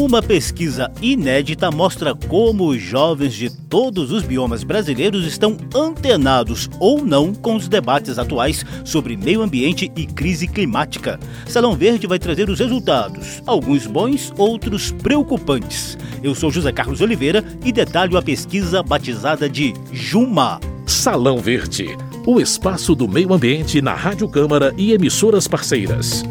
Uma pesquisa inédita mostra como os jovens de todos os biomas brasileiros estão antenados ou não com os debates atuais sobre meio ambiente e crise climática. Salão Verde vai trazer os resultados, alguns bons, outros preocupantes. Eu sou José Carlos Oliveira e detalho a pesquisa batizada de Juma. Salão Verde, o espaço do meio ambiente na Rádio Câmara e emissoras parceiras.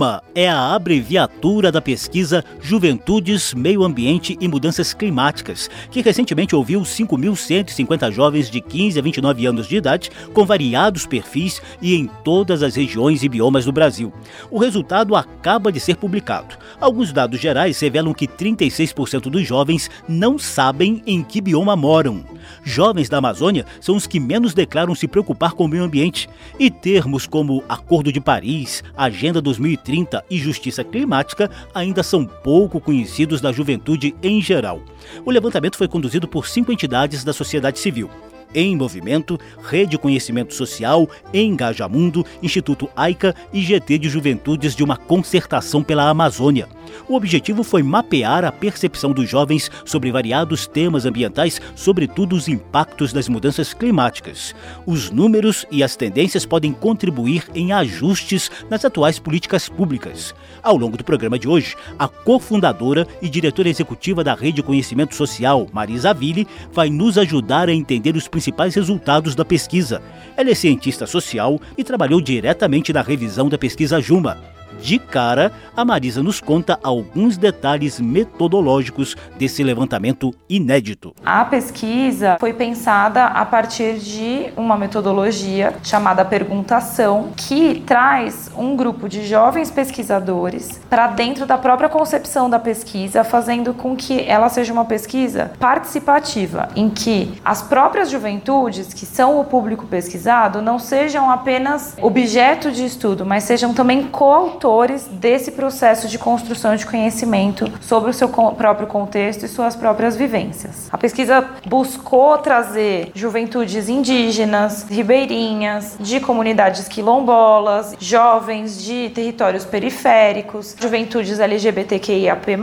JUMA é a abreviatura da pesquisa Juventudes, Meio Ambiente e Mudanças Climáticas, que recentemente ouviu 5.150 jovens de 15 a 29 anos de idade, com variados perfis e em todas as regiões e biomas do Brasil. O resultado acaba de ser publicado. Alguns dados gerais revelam que 36% dos jovens não sabem em que bioma moram. Jovens da Amazônia são os que menos declaram se preocupar com o meio ambiente. E termos como Acordo de Paris, Agenda 2030 e Justiça Climática ainda são pouco conhecidos da juventude em geral. O levantamento foi conduzido por cinco entidades da sociedade civil. Em Movimento, Rede Conhecimento Social, Engajamundo, Instituto AICA e GT de Juventudes de uma Concertação pela Amazônia. O objetivo foi mapear a percepção dos jovens sobre variados temas ambientais, sobretudo os impactos das mudanças climáticas. Os números e as tendências podem contribuir em ajustes nas atuais políticas públicas. Ao longo do programa de hoje, a cofundadora e diretora executiva da Rede Conhecimento Social, Marisa Ville, vai nos ajudar a entender os principais resultados da pesquisa. Ela é cientista social e trabalhou diretamente na revisão da pesquisa Juma. De cara, a Marisa nos conta alguns detalhes metodológicos desse levantamento inédito. A pesquisa foi pensada a partir de uma metodologia chamada perguntação, que traz um grupo de jovens pesquisadores para dentro da própria concepção da pesquisa, fazendo com que ela seja uma pesquisa participativa, em que as próprias juventudes, que são o público pesquisado, não sejam apenas objeto de estudo, mas sejam também coautores autores desse processo de construção de conhecimento sobre o seu próprio contexto e suas próprias vivências. A pesquisa buscou trazer juventudes indígenas, ribeirinhas, de comunidades quilombolas, jovens de territórios periféricos, juventudes LGBTQIAP+,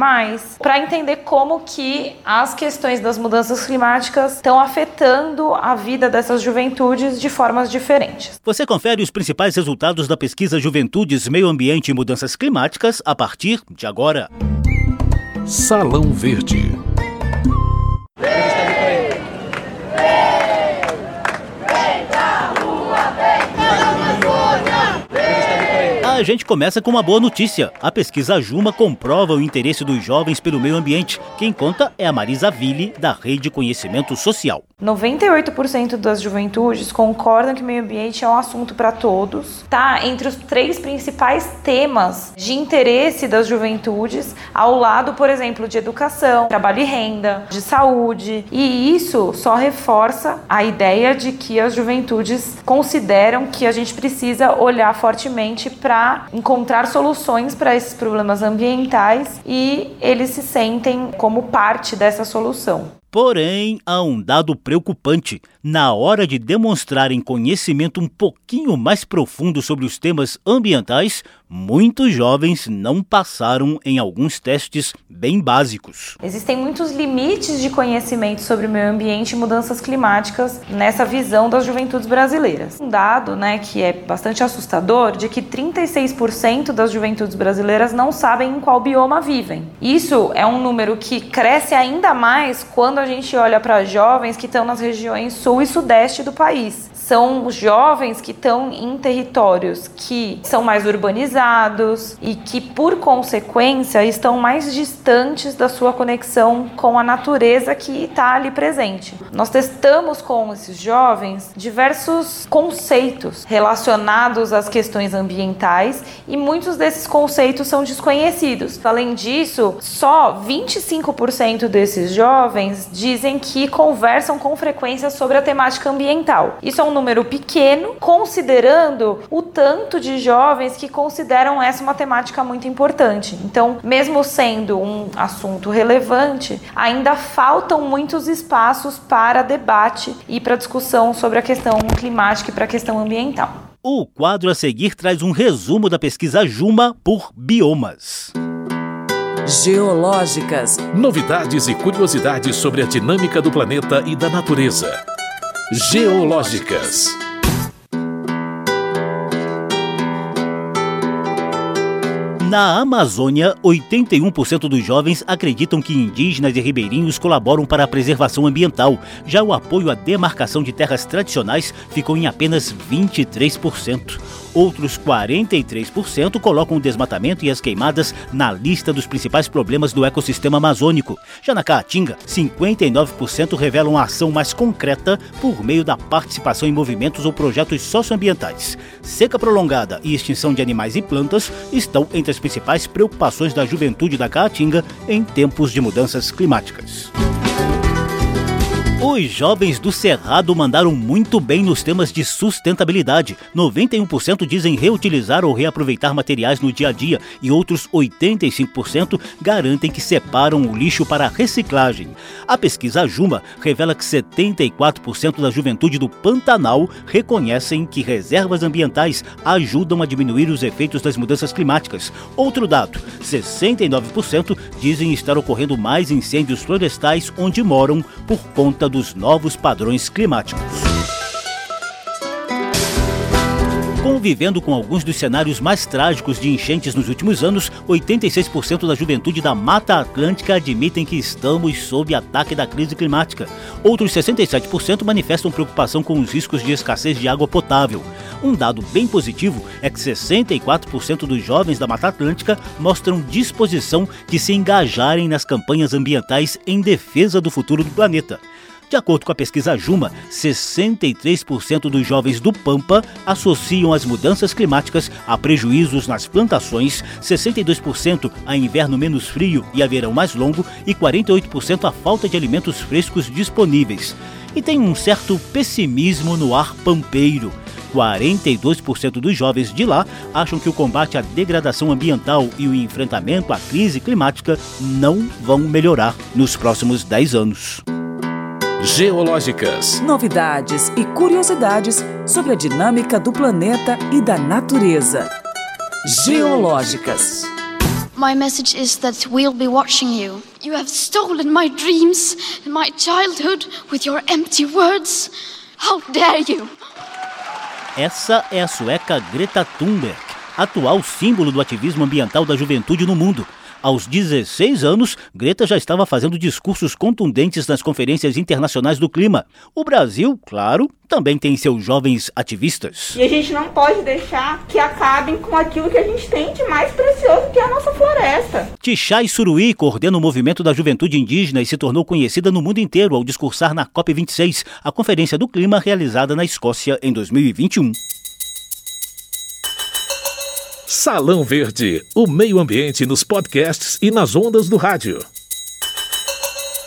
para entender como que as questões das mudanças climáticas estão afetando a vida dessas juventudes de formas diferentes. Você confere os principais resultados da pesquisa Juventudes, Meio Ambiente mudanças climáticas a partir de agora. Salão Verde. A gente começa com uma boa notícia. A pesquisa Juma comprova o interesse dos jovens pelo meio ambiente. Quem conta é a Marisa Ville, da Rede Conhecimento Social. 98% das juventudes concordam que o meio ambiente é um assunto para todos. Tá entre os três principais temas de interesse das juventudes, ao lado, por exemplo, de educação, trabalho e renda, de saúde. E isso só reforça a ideia de que as juventudes consideram que a gente precisa olhar fortemente para encontrar soluções para esses problemas ambientais e eles se sentem como parte dessa solução. Porém, há um dado preocupante. Na hora de demonstrarem conhecimento um pouquinho mais profundo sobre os temas ambientais, muitos jovens não passaram em alguns testes bem básicos. Existem muitos limites de conhecimento sobre o meio ambiente e mudanças climáticas nessa visão das juventudes brasileiras. Um dado, né, que é bastante assustador, de que 36% das juventudes brasileiras não sabem em qual bioma vivem. Isso é um número que cresce ainda mais quando a gente olha para jovens que estão nas regiões sul e sudeste do país são jovens que estão em territórios que são mais urbanizados e que, por consequência, estão mais distantes da sua conexão com a natureza que está ali presente. Nós testamos com esses jovens diversos conceitos relacionados às questões ambientais e muitos desses conceitos são desconhecidos. Além disso, só 25% desses jovens dizem que conversam com frequência sobre a temática ambiental. Isso é um número pequeno, considerando o tanto de jovens que consideram essa uma temática muito importante. Então, mesmo sendo um assunto relevante, ainda faltam muitos espaços para debate e para discussão sobre a questão climática e para a questão ambiental. O quadro a seguir traz um resumo da pesquisa Juma por biomas. Geológicas. Novidades e curiosidades sobre a dinâmica do planeta e da natureza. Geológicas. Na Amazônia, 81% dos jovens acreditam que indígenas e ribeirinhos colaboram para a preservação ambiental. Já o apoio à demarcação de terras tradicionais ficou em apenas 23%. Outros 43% colocam o desmatamento e as queimadas na lista dos principais problemas do ecossistema amazônico. Já na Caatinga, 59% revelam a ação mais concreta por meio da participação em movimentos ou projetos socioambientais. Seca prolongada e extinção de animais e plantas estão entre as principais preocupações da juventude da Caatinga em tempos de mudanças climáticas. Os jovens do Cerrado mandaram muito bem nos temas de sustentabilidade. 91% dizem reutilizar ou reaproveitar materiais no dia a dia e outros 85% garantem que separam o lixo para reciclagem. A pesquisa Juma revela que 74% da juventude do Pantanal reconhecem que reservas ambientais ajudam a diminuir os efeitos das mudanças climáticas. Outro dado: 69% dizem estar ocorrendo mais incêndios florestais onde moram por conta dos novos padrões climáticos. Convivendo com alguns dos cenários mais trágicos de enchentes nos últimos anos, 86% da juventude da Mata Atlântica admitem que estamos sob ataque da crise climática. Outros 67% manifestam preocupação com os riscos de escassez de água potável. Um dado bem positivo é que 64% dos jovens da Mata Atlântica mostram disposição de se engajarem nas campanhas ambientais em defesa do futuro do planeta. De acordo com a pesquisa Juma, 63% dos jovens do Pampa associam as mudanças climáticas a prejuízos nas plantações, 62% a inverno menos frio e a verão mais longo e 48% a falta de alimentos frescos disponíveis. E tem um certo pessimismo no ar pampeiro. 42% dos jovens de lá acham que o combate à degradação ambiental e o enfrentamento à crise climática não vão melhorar nos próximos 10 anos. Geológicas. Novidades e curiosidades sobre a dinâmica do planeta e da natureza. Geológicas. My message is that we'll be watching you. You have stolen my dreams and my childhood with your empty words. How dare you? Essa é a sueca Greta Thunberg, atual símbolo do ativismo ambiental da juventude no mundo. Aos 16 anos, Greta já estava fazendo discursos contundentes nas conferências internacionais do clima. O Brasil, claro, também tem seus jovens ativistas. E a gente não pode deixar que acabem com aquilo que a gente tem de mais precioso, que é a nossa floresta. Tichai Suruí coordena o movimento da juventude indígena e se tornou conhecida no mundo inteiro ao discursar na COP26, a Conferência do Clima realizada na Escócia em 2021. Salão Verde, o meio ambiente nos podcasts e nas ondas do rádio.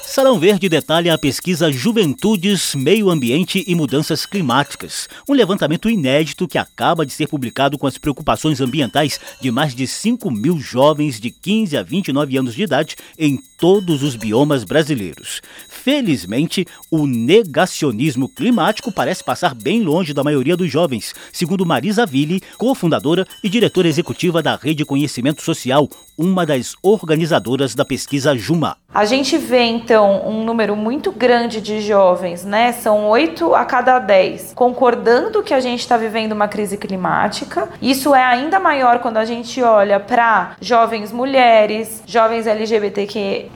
Salão Verde detalha a pesquisa Juventudes, Meio Ambiente e Mudanças Climáticas, um levantamento inédito que acaba de ser publicado com as preocupações ambientais de mais de 5 mil jovens de 15 a 29 anos de idade em todos os biomas brasileiros. Felizmente, o negacionismo climático parece passar bem longe da maioria dos jovens, segundo Marisa Ville, cofundadora e diretora executiva da Rede Conhecimento Social, uma das organizadoras da pesquisa Juma. A gente vê então um número muito grande de jovens, né? São 8 a cada 10, concordando que a gente está vivendo uma crise climática. Isso é ainda maior quando a gente olha para jovens mulheres, jovens LGBTQ,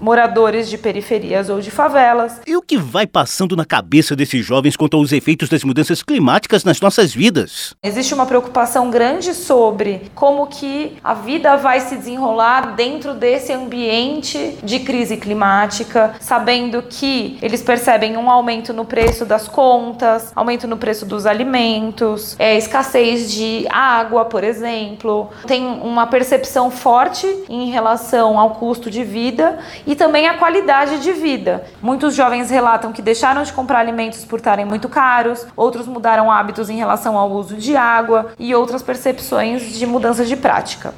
moradores de periferias ou de favelas. E o que vai passando na cabeça desses jovens quanto aos efeitos das mudanças climáticas nas nossas vidas? Existe uma preocupação grande sobre como que a vida vai se desenrolar dentro desse ambiente de crise climática, sabendo que eles percebem um aumento no preço das contas, aumento no preço dos alimentos, é, escassez de água, por exemplo. Tem uma percepção forte em relação ao custo de vida e também a qualidade de vida vida. Muitos jovens relatam que deixaram de comprar alimentos por estarem muito caros, outros mudaram hábitos em relação ao uso de água e outras percepções de mudança de prática.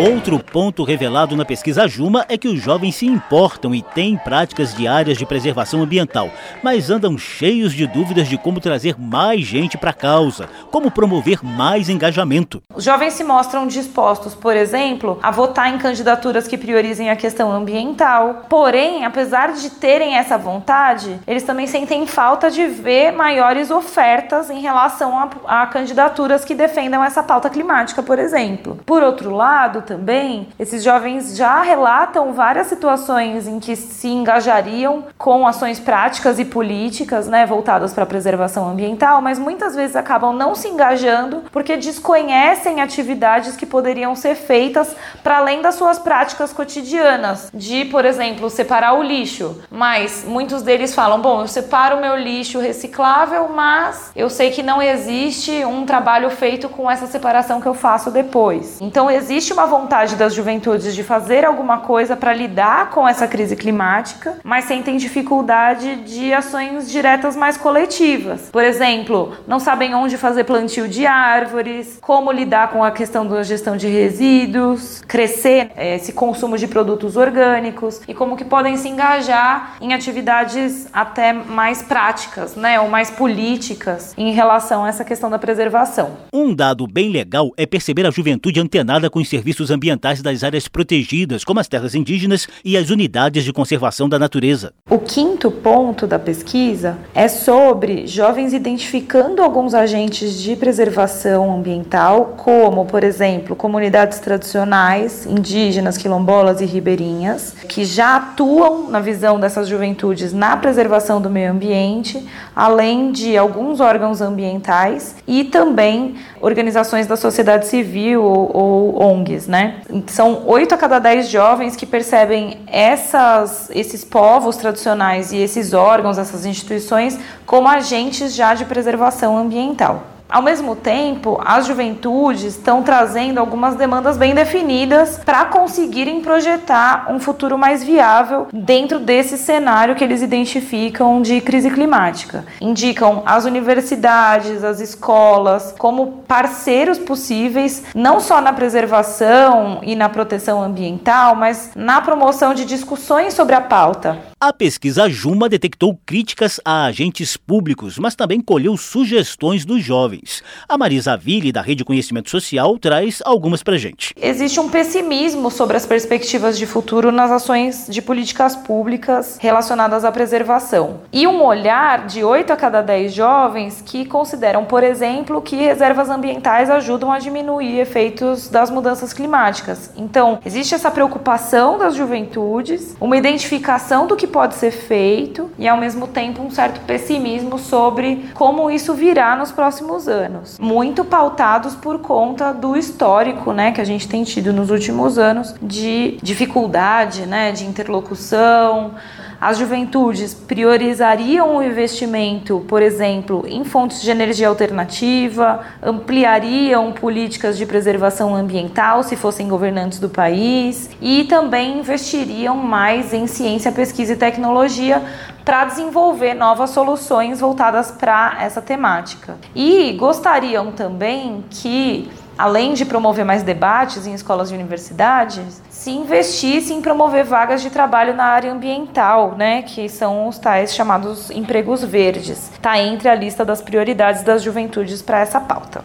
Outro ponto revelado na pesquisa Juma é que os jovens se importam e têm práticas diárias de preservação ambiental, mas andam cheios de dúvidas de como trazer mais gente para a causa, como promover mais engajamento. Os jovens se mostram dispostos, por exemplo, a votar em candidaturas que priorizem a questão ambiental. Porém, apesar de terem essa vontade, eles também sentem falta de ver maiores ofertas em relação a, a candidaturas que defendam essa pauta climática, por exemplo. Por outro lado, também, esses jovens já relatam várias situações em que se engajariam com ações práticas e políticas, né, voltadas para a preservação ambiental, mas muitas vezes acabam não se engajando porque desconhecem atividades que poderiam ser feitas para além das suas práticas cotidianas, de, por exemplo, separar o lixo. Mas muitos deles falam: "Bom, eu separo o meu lixo reciclável, mas eu sei que não existe um trabalho feito com essa separação que eu faço depois". Então existe uma vontade das juventudes de fazer alguma coisa para lidar com essa crise climática, mas sentem dificuldade de ações diretas mais coletivas. Por exemplo, não sabem onde fazer plantio de árvores, como lidar com a questão da gestão de resíduos, crescer é, esse consumo de produtos orgânicos e como que podem se engajar em atividades até mais práticas, né, ou mais políticas em relação a essa questão da preservação. Um dado bem legal é perceber a juventude antenada com os serviços ambientais das áreas protegidas, como as terras indígenas e as unidades de conservação da natureza. O quinto ponto da pesquisa é sobre jovens identificando alguns agentes de preservação ambiental, como, por exemplo, comunidades tradicionais, indígenas, quilombolas e ribeirinhas, que já atuam na visão dessas juventudes na preservação do meio ambiente, além de alguns órgãos ambientais e também organizações da sociedade civil ou, ou ONGs, né? São oito a cada dez jovens que percebem essas, esses povos tradicionais e esses órgãos, essas instituições, como agentes já de preservação ambiental. Ao mesmo tempo, as juventudes estão trazendo algumas demandas bem definidas para conseguirem projetar um futuro mais viável dentro desse cenário que eles identificam de crise climática. Indicam as universidades, as escolas como parceiros possíveis, não só na preservação e na proteção ambiental, mas na promoção de discussões sobre a pauta. A pesquisa Juma detectou críticas a agentes públicos, mas também colheu sugestões dos jovens. A Marisa Ville, da Rede Conhecimento Social, traz algumas pra gente. Existe um pessimismo sobre as perspectivas de futuro nas ações de políticas públicas relacionadas à preservação. E um olhar de 8 a cada 10 jovens que consideram, por exemplo, que reservas ambientais ajudam a diminuir efeitos das mudanças climáticas. Então, existe essa preocupação das juventudes, uma identificação do que pode ser feito e, ao mesmo tempo, um certo pessimismo sobre como isso virá nos próximos anos, muito pautados por conta do histórico, né, que a gente tem tido nos últimos anos de dificuldade, né, de interlocução. As juventudes priorizariam o investimento, por exemplo, em fontes de energia alternativa, ampliariam políticas de preservação ambiental se fossem governantes do país e também investiriam mais em ciência, pesquisa e tecnologia para desenvolver novas soluções voltadas para essa temática. E gostariam também que além de promover mais debates em escolas e universidades, se investisse em promover vagas de trabalho na área ambiental, né, que são os tais chamados empregos verdes. Está entre a lista das prioridades das juventudes para essa pauta.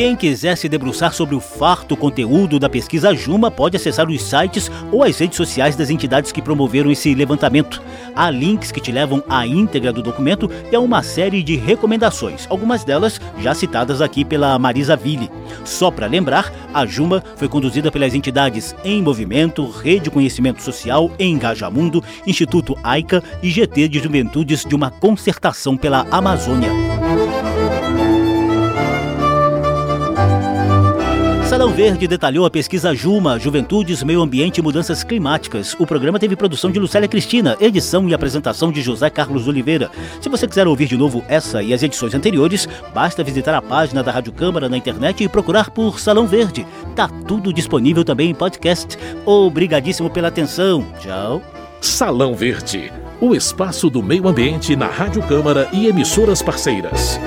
Quem quiser se debruçar sobre o farto conteúdo da pesquisa Juma pode acessar os sites ou as redes sociais das entidades que promoveram esse levantamento. Há links que te levam à íntegra do documento e a uma série de recomendações, algumas delas já citadas aqui pela Marisa Ville. Só para lembrar, a Juma foi conduzida pelas entidades Em Movimento, Rede Conhecimento Social, Engajamundo, Instituto AICA e GT de Juventudes de uma concertação pela Amazônia. Salão Verde detalhou a pesquisa Juma, Juventudes, Meio Ambiente e Mudanças Climáticas. O programa teve produção de Lucélia Cristina, edição e apresentação de José Carlos Oliveira. Se você quiser ouvir de novo essa e as edições anteriores, basta visitar a página da Rádio Câmara na internet e procurar por Salão Verde. Tá tudo disponível também em podcast. Obrigadíssimo pela atenção. Tchau. Salão Verde, o espaço do meio ambiente na Rádio Câmara e emissoras parceiras.